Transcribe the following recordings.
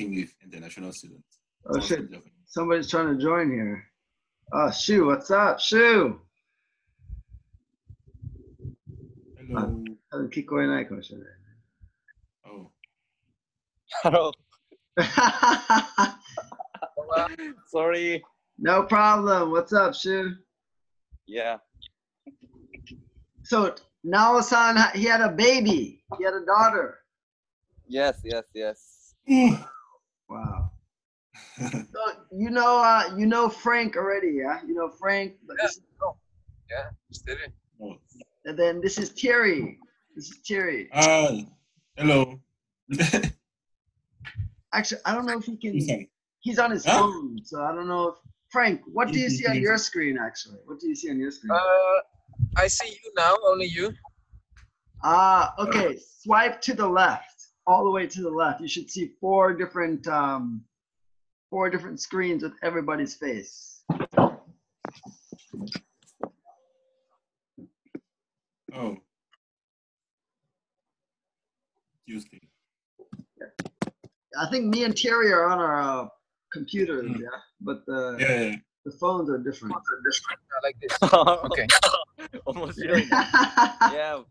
with international students. Oh, shit. Somebody's trying to join here. Uh, Shu, what's up? Shu! Hello. Ah, oh. Hello. Sorry. No problem. What's up, Shu? Yeah. So Nao-san, he had a baby. He had a daughter. Yes, yes, yes. Mm. Wow. So you know, uh, you know Frank already, yeah? You know Frank, but this, Yeah, steady. oh. and then this is Terry. This is Terry. Ah, hello. Actually, I don't know if he can. He's on his Huh? phone, so I don't know if Frank. What do you see on your screen? Actually, what do you see on your screen? Uh, I see you now, only you. Ah, okay. Swipe to the left, all the way to the left. You should see four different, um, four different screens with everybody's face. oh. Tuesday. I think me and Terry are on our uh, computers, yeah, but the Yeah, yeah. the phones are different. Uh, like this. okay. Okay. Almost hearing. Yeah.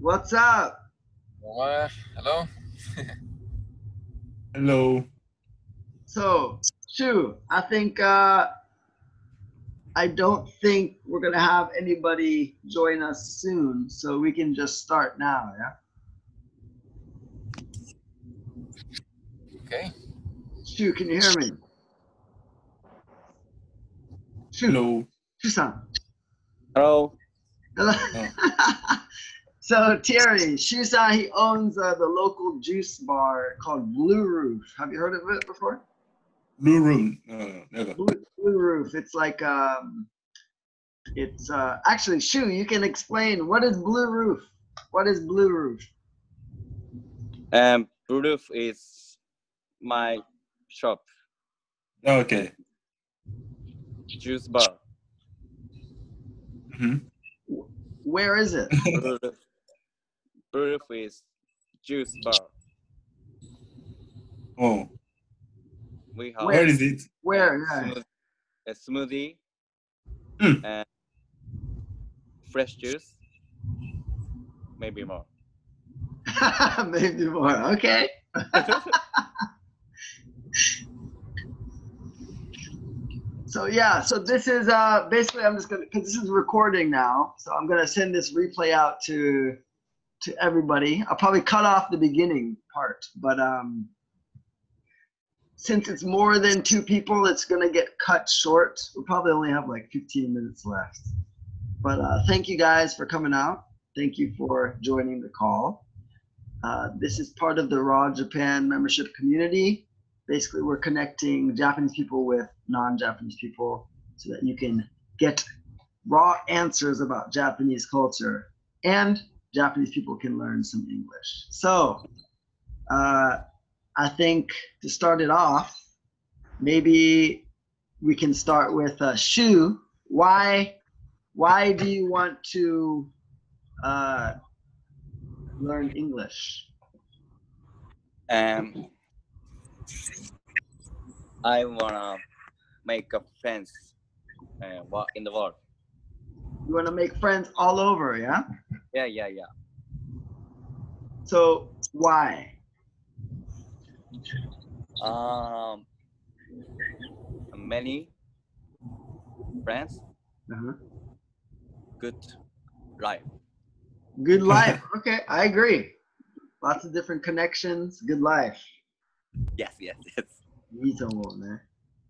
What's up? Uh, hello. Hello. So, Shu, I think uh, I don't think we're gonna have anybody join us soon, so we can just start now, yeah. Okay. Shu, can you hear me? Shu, Hello. Shu-san. Hello. Hello. Oh. so Terry, Shu-san, he owns uh, the local juice bar called Blue Roof. Have you heard of it before? Blue room. No, no, never. Blue, Blue Roof. It's like um, it's uh, actually Shu. You can explain what is Blue Roof. What is Blue Roof? Um, Blue Roof is my shop, Okay. juice bar. hmm Where is it? Rudolph. Rudolph is juice bar. Oh, We have where is it? Where? Yeah. a smoothie Mm. and fresh juice, maybe more. Maybe more. Okay. So yeah, so this is uh basically I'm just gonna because this is recording now, so I'm gonna send this replay out to to everybody. I'll probably cut off the beginning part, but um since it's more than two people, it's gonna get cut short. We'll probably only have like 15 minutes left. But uh, thank you guys for coming out. Thank you for joining the call. Uh, this is part of the Raw Japan membership community basically we're connecting Japanese people with non-Japanese people so that you can get raw answers about Japanese culture and Japanese people can learn some English. So uh, I think to start it off, maybe we can start with uh, Shu. Why, why do you want to uh, learn English? Um, I wanna make a friends uh, in the world. You want to make friends all over, yeah? Yeah, yeah, yeah. So why? Um, many friends. Uh-huh. Good life. Good life. okay, I agree. Lots of different connections. Good life. Yes, yes, yes.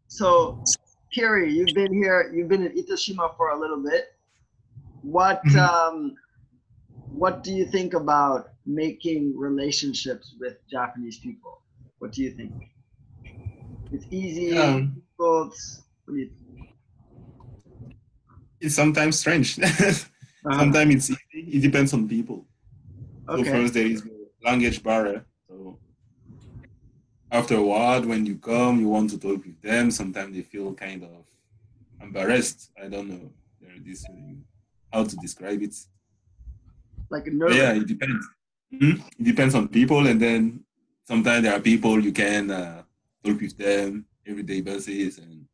So, Kiri, you've been here. You've been in Itoshima for a little bit. What Mhm. um, what do you think about making relationships with Japanese people? What do you think? It's easy. Um, difficult? What do you think? it's sometimes strange. Uh-huh. sometimes it's easy. It depends on people. So first there is language barrier. So after a while, when you come, you want to talk with them. Sometimes they feel kind of embarrassed. I don't know. There is this. How to describe it? Like a nervous. yeah, it depends. Mhm. It depends on people, and then sometimes there are people you can uh, talk with them everyday basis and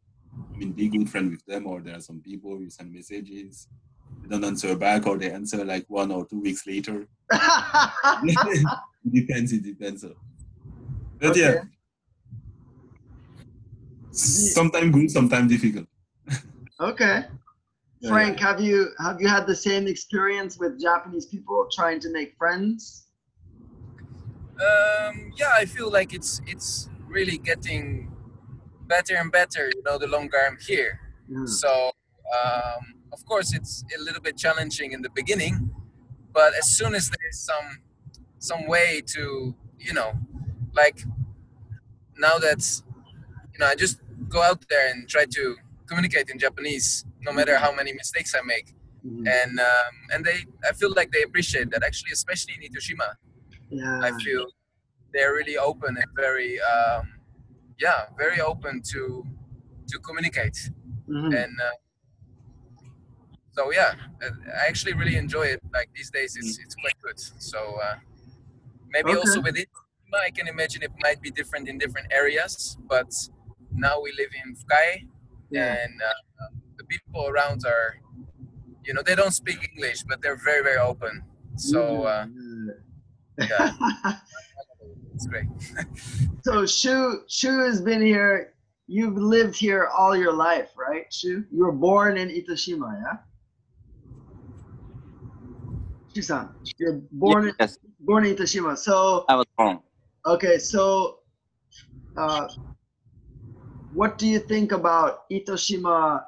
I mean be good friend with them or there are some people you send messages they don't answer back or they answer like one or two weeks later it depends it depends but Okay. yeah sometimes good sometimes difficult okay. Yeah, Frank, have you have you had the same experience with Japanese people trying to make friends? Um, yeah, I feel like it's it's really getting better and better. You know, the longer I'm here. Yeah. So um, of course it's a little bit challenging in the beginning, but as soon as there's some some way to you know, like now that you know, I just go out there and try to communicate in Japanese, no matter how many mistakes I make, Mhm. and um, and they I feel like they appreciate that actually, especially in Itoshima. Yeah. I feel they're really open and very, um, yeah, very open to to communicate. Mhm. And uh, so yeah, I actually really enjoy it. Like these days, it's it's quite good. So uh, maybe Okay. also with it, I can imagine it might be different in different areas. But now we live in Fukae, Yeah. and uh, the people around are, you know, they don't speak English, but they're very very open. So uh, yeah, it's great. So Shu Shu has been here. You've lived here all your life, right, Shu? You were born in Itoshima, yeah? Shu-san, you're born in, yes, born in Itoshima. So I was born. okay, so uh, what do you think about Itoshima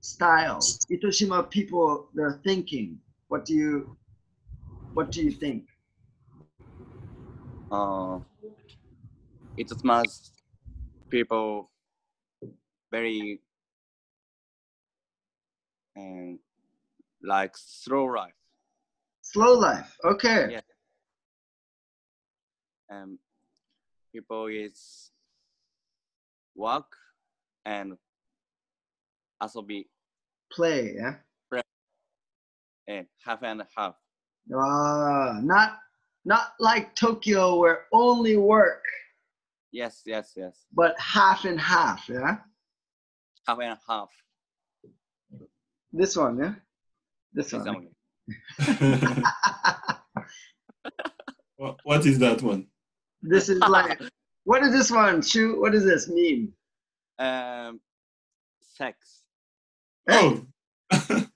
style? Itoshima people, their thinking. What do you what do you think? Uh, much people very and like slow life Slow life. Okay. Yeah. and people is work and asobi Play, yeah. and half and half Ah, not not like Tokyo where only work, yes yes yes but half and half, yeah. half and half This one, yeah. This is one. only What- what is that one this is like what is this one? Shoot, what does this mean? um sex oh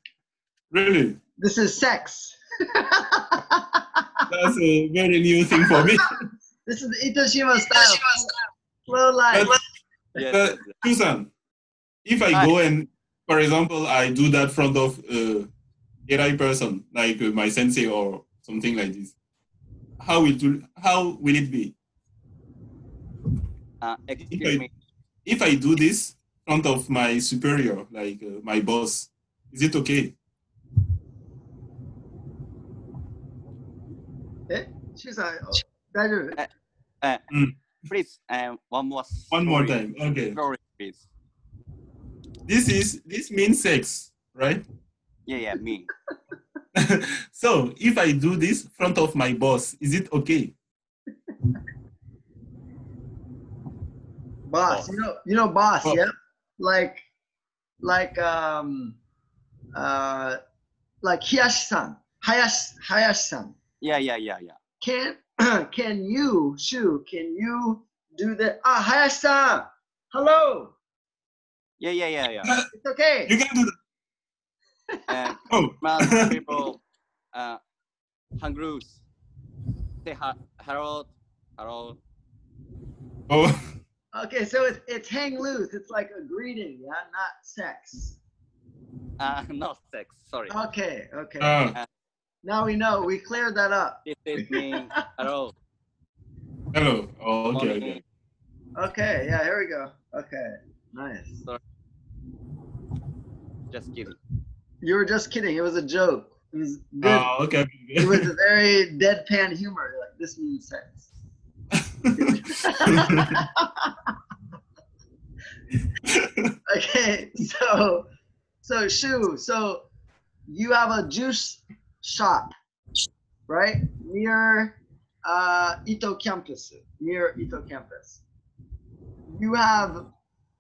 really This is sex. that's a very new thing for me this is the Itoshima style. Slow life. But- yes, Uh, yes, yes. Shu-san, if I Hi. go and, for example, I do that front of uh, AI person, like uh, my sensei or something like this, how will it, how will it be? Uh, excuse I- me If I do this front of my superior, like uh, my boss, is it okay? She's like, oh, daijoubu. uh, Mm. please um one more One more time. Okay. story please This is this means sex, right? yeah yeah me so if I do this front of my boss, is it okay? boss. Boss. You know, you know, boss. Boss. Yeah, like, like, um, uh, like Hiyashi-san, Hayashi, Hayashi-san. yeah yeah yeah yeah Can can you, Shu? Can you do that? Ah, Hayashi-san. Hello. yeah yeah yeah yeah It's okay. You can do that. and Oh. most people uh hang loose say ha- hello hello oh. Okay, so it's it's hang loose. It's like a greeting, yeah, not sex. uh not sex sorry Okay, okay. Ah, now we know. We cleared that up. this is me hello hello. Oh, okay, okay. Okay, yeah, here we go. Okay, nice. Sorry. just kidding You were just kidding. It was a joke. It was good. Ah, okay. it was a very deadpan humor. Like this means sex. okay, so so Shu, so you have a juice shop, right? Near uh, Ito campus, near Ito campus, you have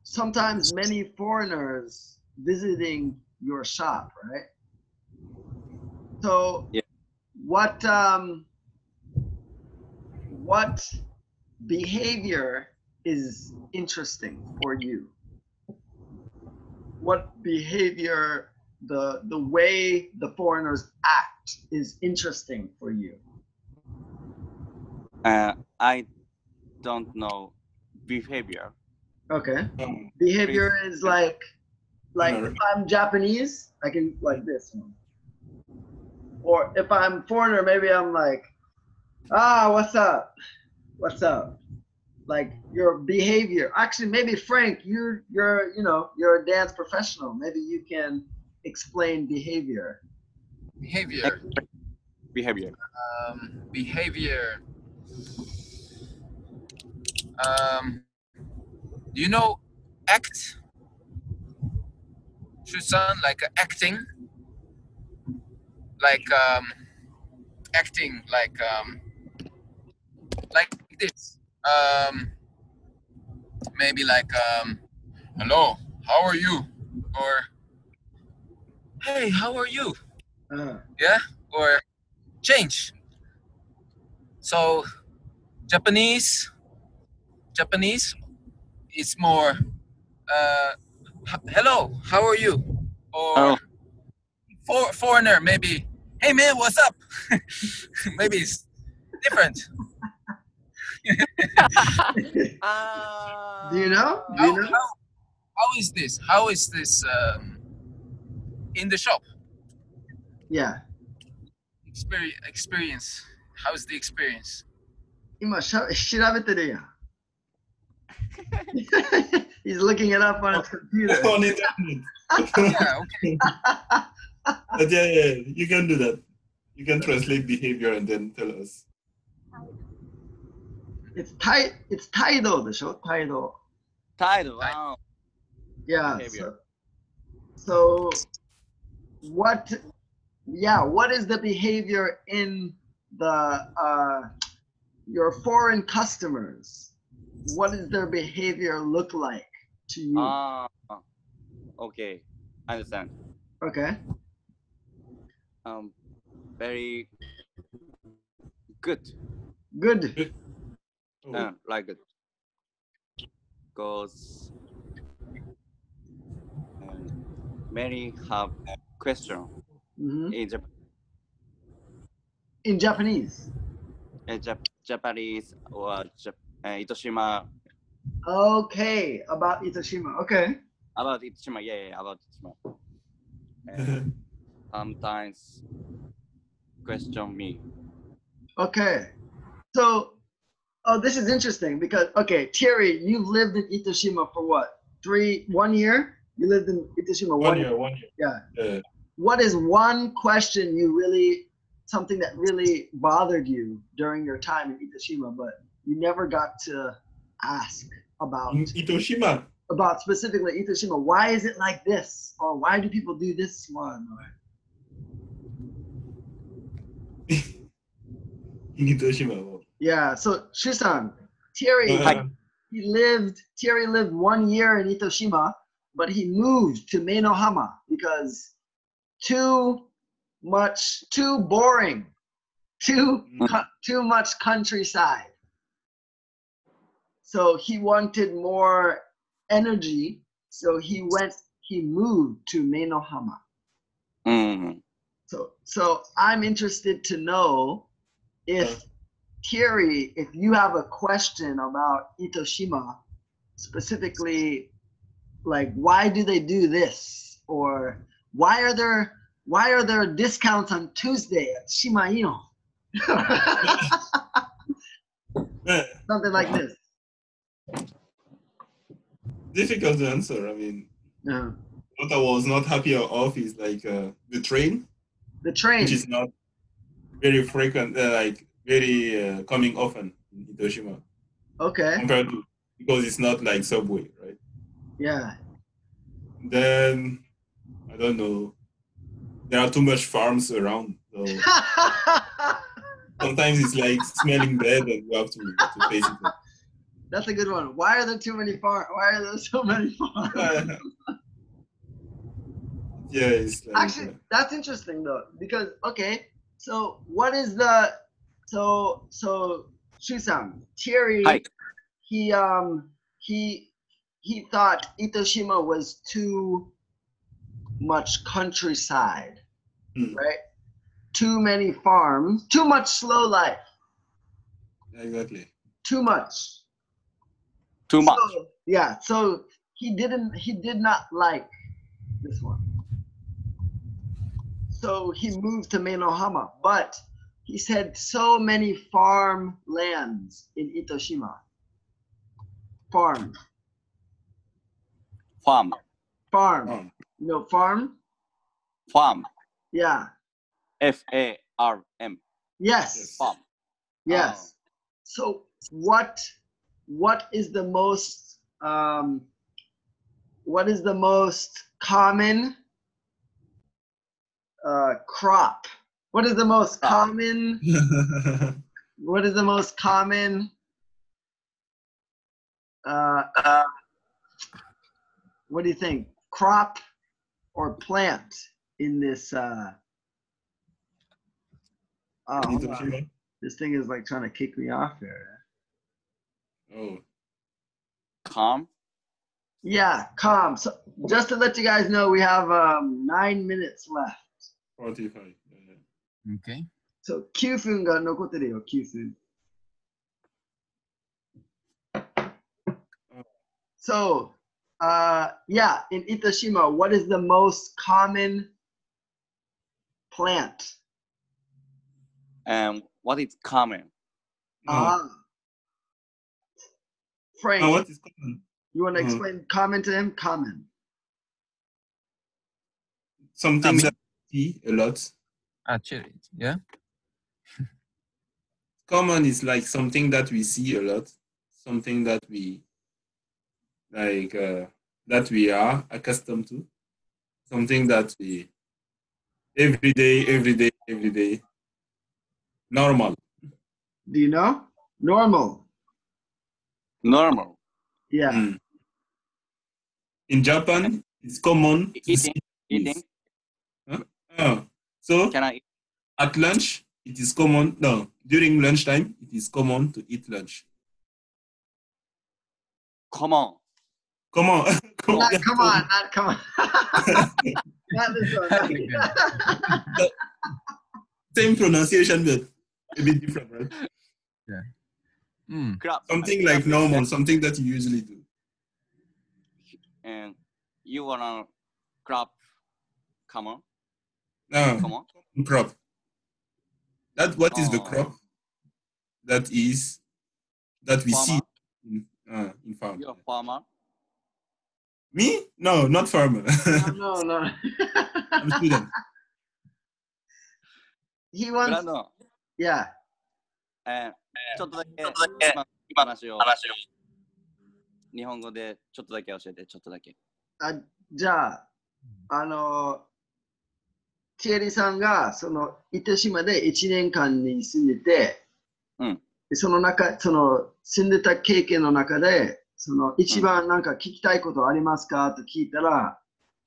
sometimes many foreigners visiting your shop, right? So, Yeah. what um, what behavior is interesting for you? What behavior the the way the foreigners act is interesting for you? Uh, I don't know behavior. Okay. Um, Behavior is like like if I'm Japanese, I can like this. know. Or if I'm foreigner, maybe I'm like, ah, what's up? What's up? Like your behavior. Actually, maybe Frank, you're you're you know you're a dance professional. Maybe you can explain behavior. Behavior. Behavior. Um, behavior. Um, do you know act? should sound like uh, acting? Like um, acting, like um, like this. Um, maybe like um, hello, how are you? Or hey, how are you? Uh, yeah or change so japanese japanese is more uh hello how are you or Oh. for, foreigner maybe hey man what's up maybe it's different Uh, do you know? Do how, you know? how, how is this how is this um, in the shop Yeah. experience experience how's the experience 今しゃ調べてるやん。He's looking it up on his computer. on internet. yeah okay But yeah, yeah, you can do that. You can translate behavior and then tell us. It's タイ it's 態度でしょ態度。 Title. Right. Oh, Yeah. Behavior. So, so what yeah, what is the behavior in the uh your foreign customers? What does their behavior look like to you? Ah, okay. Understand. okay. Um, very good. Good. Oh, Uh, like it. Because um, many have question Mhm. in Jap- In Japanese. uh, Jap- Japanese or Jap- uh, Itoshima Okay, about Itoshima. Okay. about Itoshima. Yeah, yeah, about Itoshima. Sometimes question me. Okay. So, oh, this is interesting because okay, Terry, you've lived in Itoshima for what? Three, one year? You lived in Itoshima one year, one year. Yeah. Yeah. What is one question you really, something that really bothered you during your time in Itoshima, but you never got to ask about In Itoshima. about specifically Itoshima? Why is it like this, or why do people do this one? Or, In Itoshima. Yeah. So Shusan, Terry, Uh, he lived Terry lived one year in Itoshima, but he moved to Meinohama because too much too boring. Too cu- too much countryside. So he wanted more energy, so he went he moved to Meinohama. Mm. So so I'm interested to know if Thierry, if you have a question about Itoshima, specifically like why do they do this? Or why are there why are there discounts on Tuesday at Shimaino? eh, Something like this. difficult to answer. I mean, Yeah. what I was not happy of is like uh, the train, The train. which is not very frequent, uh, like very uh, coming often in Itoshima Okay. compared to because it's not like subway, right? Yeah. Then I don't know. There are too much farms around, so Sometimes it's like smelling bad and you have to, to face it. That's a good one. Why are there too many farms? Why are there so many farms? yeah, it's like Actually, that's interesting though, because okay, so what is the so so Shusan Thierry? Hi. He um he he thought Itoshima was too much countryside, Hmm. right? Too many farms, too much slow life, exactly. too much. Too much. So, yeah, so he didn't he did not like this one. So he moved to Meinohama, but he said so many farm lands in Itoshima. Farm, Farm. farm, you know, farm. Farm. Yeah. F A R M. Yes. Yes. Farm. Yes. So what what is the most um what is the most common uh crop? What is the most common what is the most common uh, uh what do you think? Crop or plant in this uh oh, hold on. Itoshima? this thing is like trying to kick me off here. Oh, Calm. Yeah, calm. So just to let you guys know, we have um, nine minutes left. 45. yeah. Okay. So 9分が残ってるよ、9分。So, uh, yeah, in Itoshima, what is the most common plant? And what is common? No. Ah. Frank, Ah, what is common? you want to Mhm. explain common to him? Common. Something I mean- that we see a lot. Ah, cherry. Yeah. Common is like something that we see a lot, something that we like uh, that we are accustomed to, something that we every day, every day, every day, normal. Do you know? Normal. Normal. Yeah. Mm. In Japan, it's common to Eating. see Eating. Oh, so Can I at lunch, it is common. No, during lunchtime, it is common to eat lunch. Come on. Come on, come Not, on. come on, not come on. not this one. Same pronunciation, but a bit different, right? Mm. Crab. Something like normal, something that you usually do. And you wanna crop? Come on. No, Come on. crop. That what is the Oh. crop? That is that we see Farmer. in, uh, in farm. You're a farmer. Me? No, not farmer. no, no, no. I'm student. he ブラ wants, ンドン。 yeah. えーちょっとだけ、ちょっとだけ今今話を話を日本語でちょっとだけ教えて、ちょっとだけ。あじゃあ、あの、 ティエリさんが、その、糸島で1年間に住んでて、うんでその中、その、住んでた経験の中で、その、一番なんか聞きたいことありますか？と聞いたら、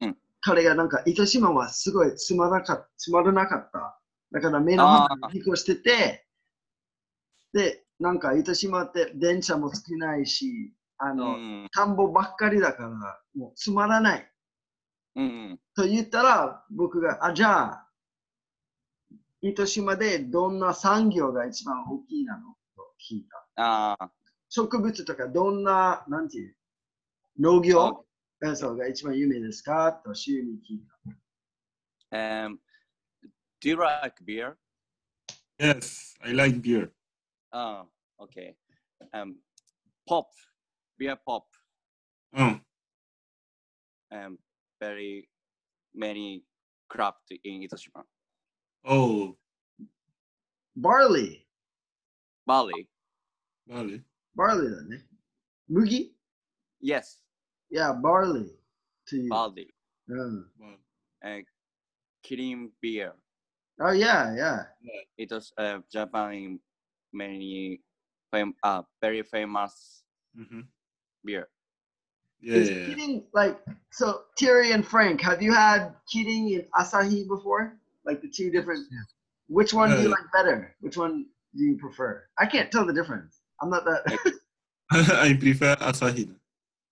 うん彼がなんか、糸島はすごいつまらなかった。つまらなかった。だから目の前に引っ越してて、で、なんか糸島って電車も少ないし、あうの、ん。田んぼばっかりだから、もうつまらない。うんうん。と言ったら、僕が、あ、じゃあ、糸島でどんな産業が一番大きいなの？と聞いた。ああ、植物とかどんな、なんていう、農業？えそうが一番有名ですか？と週に聞いた。Um, do you like beer? Yes, I like beer. Oh, okay. Um, pop, beer pop. Oh, Um, very many craft in Itoshima. oh, barley。 Barley. vale. barley だね。麦 Yes, いや、barley という。 barley. うん。 Vale. And clean beer. Oh yeah, yeah. It was uh, Japan in many fam- uh, very famous hmm beer. Yeah, Is yeah, yeah. Kirin like so? Thierry and Frank, have you had Kirin and Asahi before? Like the two different. Yes. Which one do you Uh, like better? Which one do you prefer? I can't tell the difference. I'm not that. I prefer Asahi.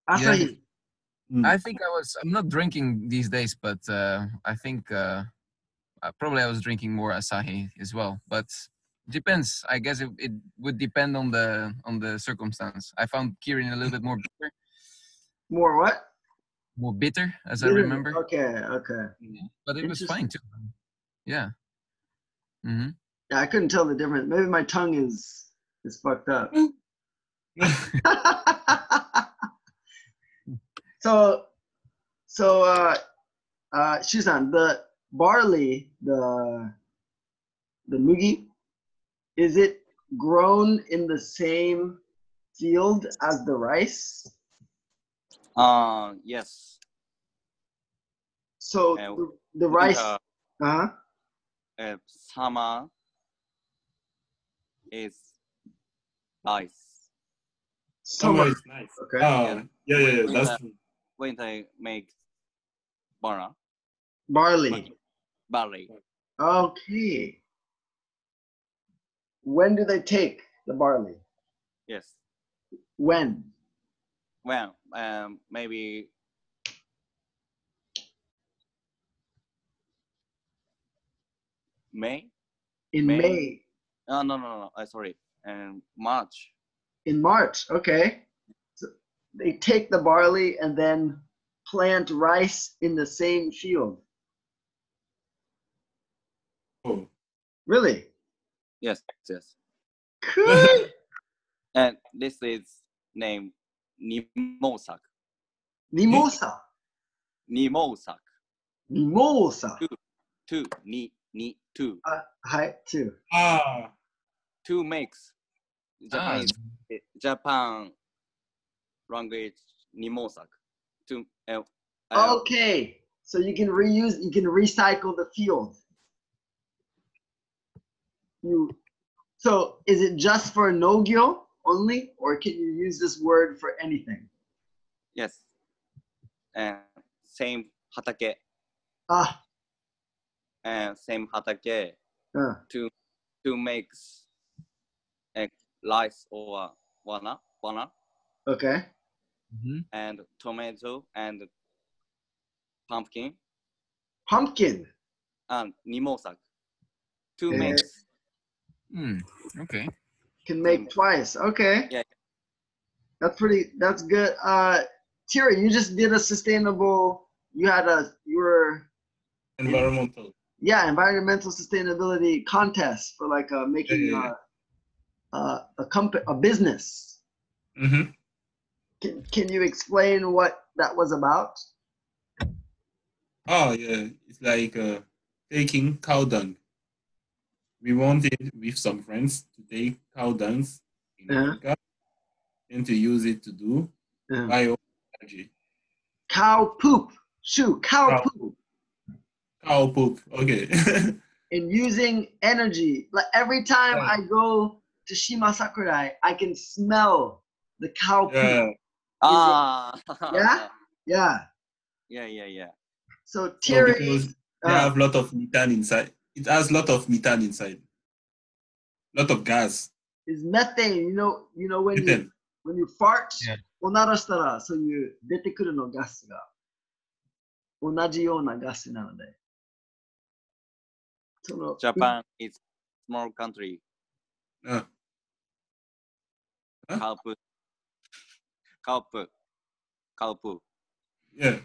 Asahi. Mm. I think I was. I'm not drinking these days, but uh, I think uh, uh, probably I was drinking more Asahi as well. But depends. I guess it, it would depend on the on the circumstance. I found Kirin a little bit more bitter, More what? more bitter, as I remember. Okay, okay. But it was fine too. Yeah. hmm Yeah, I couldn't tell the difference. Maybe my tongue is is fucked up. so, so uh, uh, Shizan, the barley, the the mugi, is it grown in the same field as the rice? Uh, yes. So Uh, the, the rice, uh-huh. uh, summer is ice. Summer Summer. is nice. Okay. Ah, Yeah. yeah, yeah, yeah. Winter. That's true. Winter makes banana, Barley. barley. Okay. When do they take the barley? Yes. When? Well, um, maybe May. In May. May. Oh, no, no, no. Uh, sorry. Um, March. In March. Okay. So they take the barley and then plant rice in the same field. Oh, Really? Yes, yes. Cool. And this is named Nimosak. Mimosa. Nimosak. Mimosa. Two. Ni, ni, two. Uh, hi, two. ah, Two makes. Ah, Japan is Japan language Nimosak. Two. Uh, Okay. So you can reuse, you can recycle the field. You, so is it just for Nogyo only, or can you use this word for anything? Yes. And same hatake. Ah, And same hatake uh, to to makes uh, rice or wana, wana okay. Mhm. and tomato and pumpkin Pumpkin. and nimosak. Two Yeah. makes Hmm. Okay. Can make twice. Okay. Yeah. That's pretty. That's good. Uh, Tira, you just did a sustainable. You had a. You were. environmental. Yeah, environmental sustainability contest for like uh, making Yeah, yeah, uh, uh, a company, a business. Mm-hmm. Can, can you explain what that was about? Oh, yeah. It's like uh, taking cow dung. We wanted with some friends to take cow dungs in Yeah. Africa and to use it to do Yeah. bioenergy. Cow poop. Shoot, cow Cow. poop. Cow poop. Okay. And using energy. Like every time Yeah. I go to Shima Sakurai, I can smell the cow poop. yeah. Ah Yeah? Yeah. yeah yeah yeah. So So Thierry, because they uh, have a lot of methane inside. It has a lot of methane inside. lot of gas. is methane. You know, you know when you Methane. when you fart, Yeah. おならしたらそういう出てくるのガスが同じようなガスなので。その Japan is small country. Uh, Huh? Cow poop. Cow poop. Cow poop. yeah.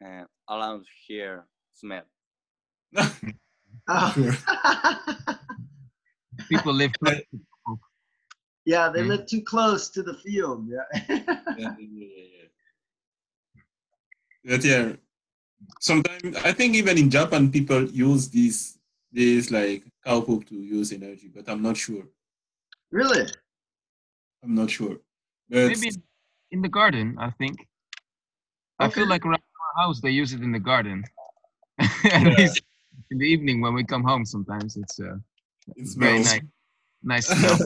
And around here smell. Sure. People live. Right. yeah, they Hmm. live too close to the field. Yeah. yeah, yeah, yeah, yeah. But yeah, sometimes I think even in Japan people use this this like cow poop to use energy, but I'm not sure. really? I'm not sure. But Maybe in the garden. I think. I feel like around our house they use it in the garden. At Yeah. least in the evening when we come home. Sometimes it's uh, It very nice, nice smell.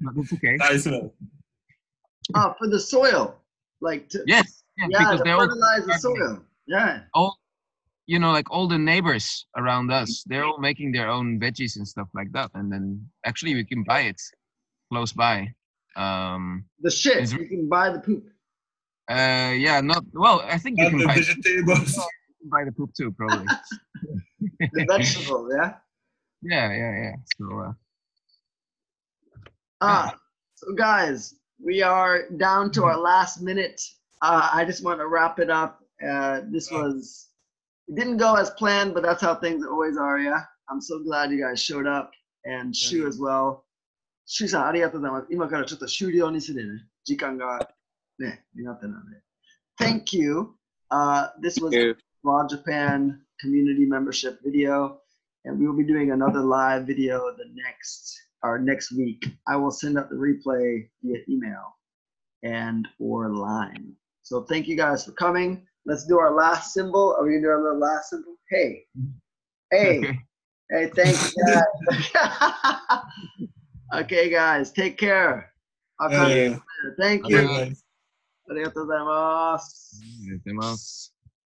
but it's okay. nice smell. Oh, for the soil, like to, Yes, yeah, yeah, because to they're all fertilize the soil. Yeah. all you know like all the neighbors around us they're all making their own veggies and stuff like that and then actually we can buy it close by um The shit. Is- You can buy the poop. uh yeah not well i think you And can the buy, vegetables. buy the poop too probably The vegetable, yeah. yeah yeah yeah so uh, Ah, so guys, we are down to our last minute. Uh, I just want to wrap it up. Uh, this was, it didn't go as planned, but that's how things always are, yeah? I'm so glad you guys showed up and Shu as well. Shu さん、ありがとうございます。今からちょっと終了にするね。時間がね、になってなので。Thank you. Uh, this was you. Raw Japan community membership video. And we will be doing another live video the next or next week. I will send out the replay via email and or line. So thank you guys for coming. Let's do our last symbol. Are we gonna do our little last symbol? Hey. Hey. Hey, Thank guys. okay guys, take care. I'll hey. Thank you. Thank you. ありがとうございます。ありがとうございます。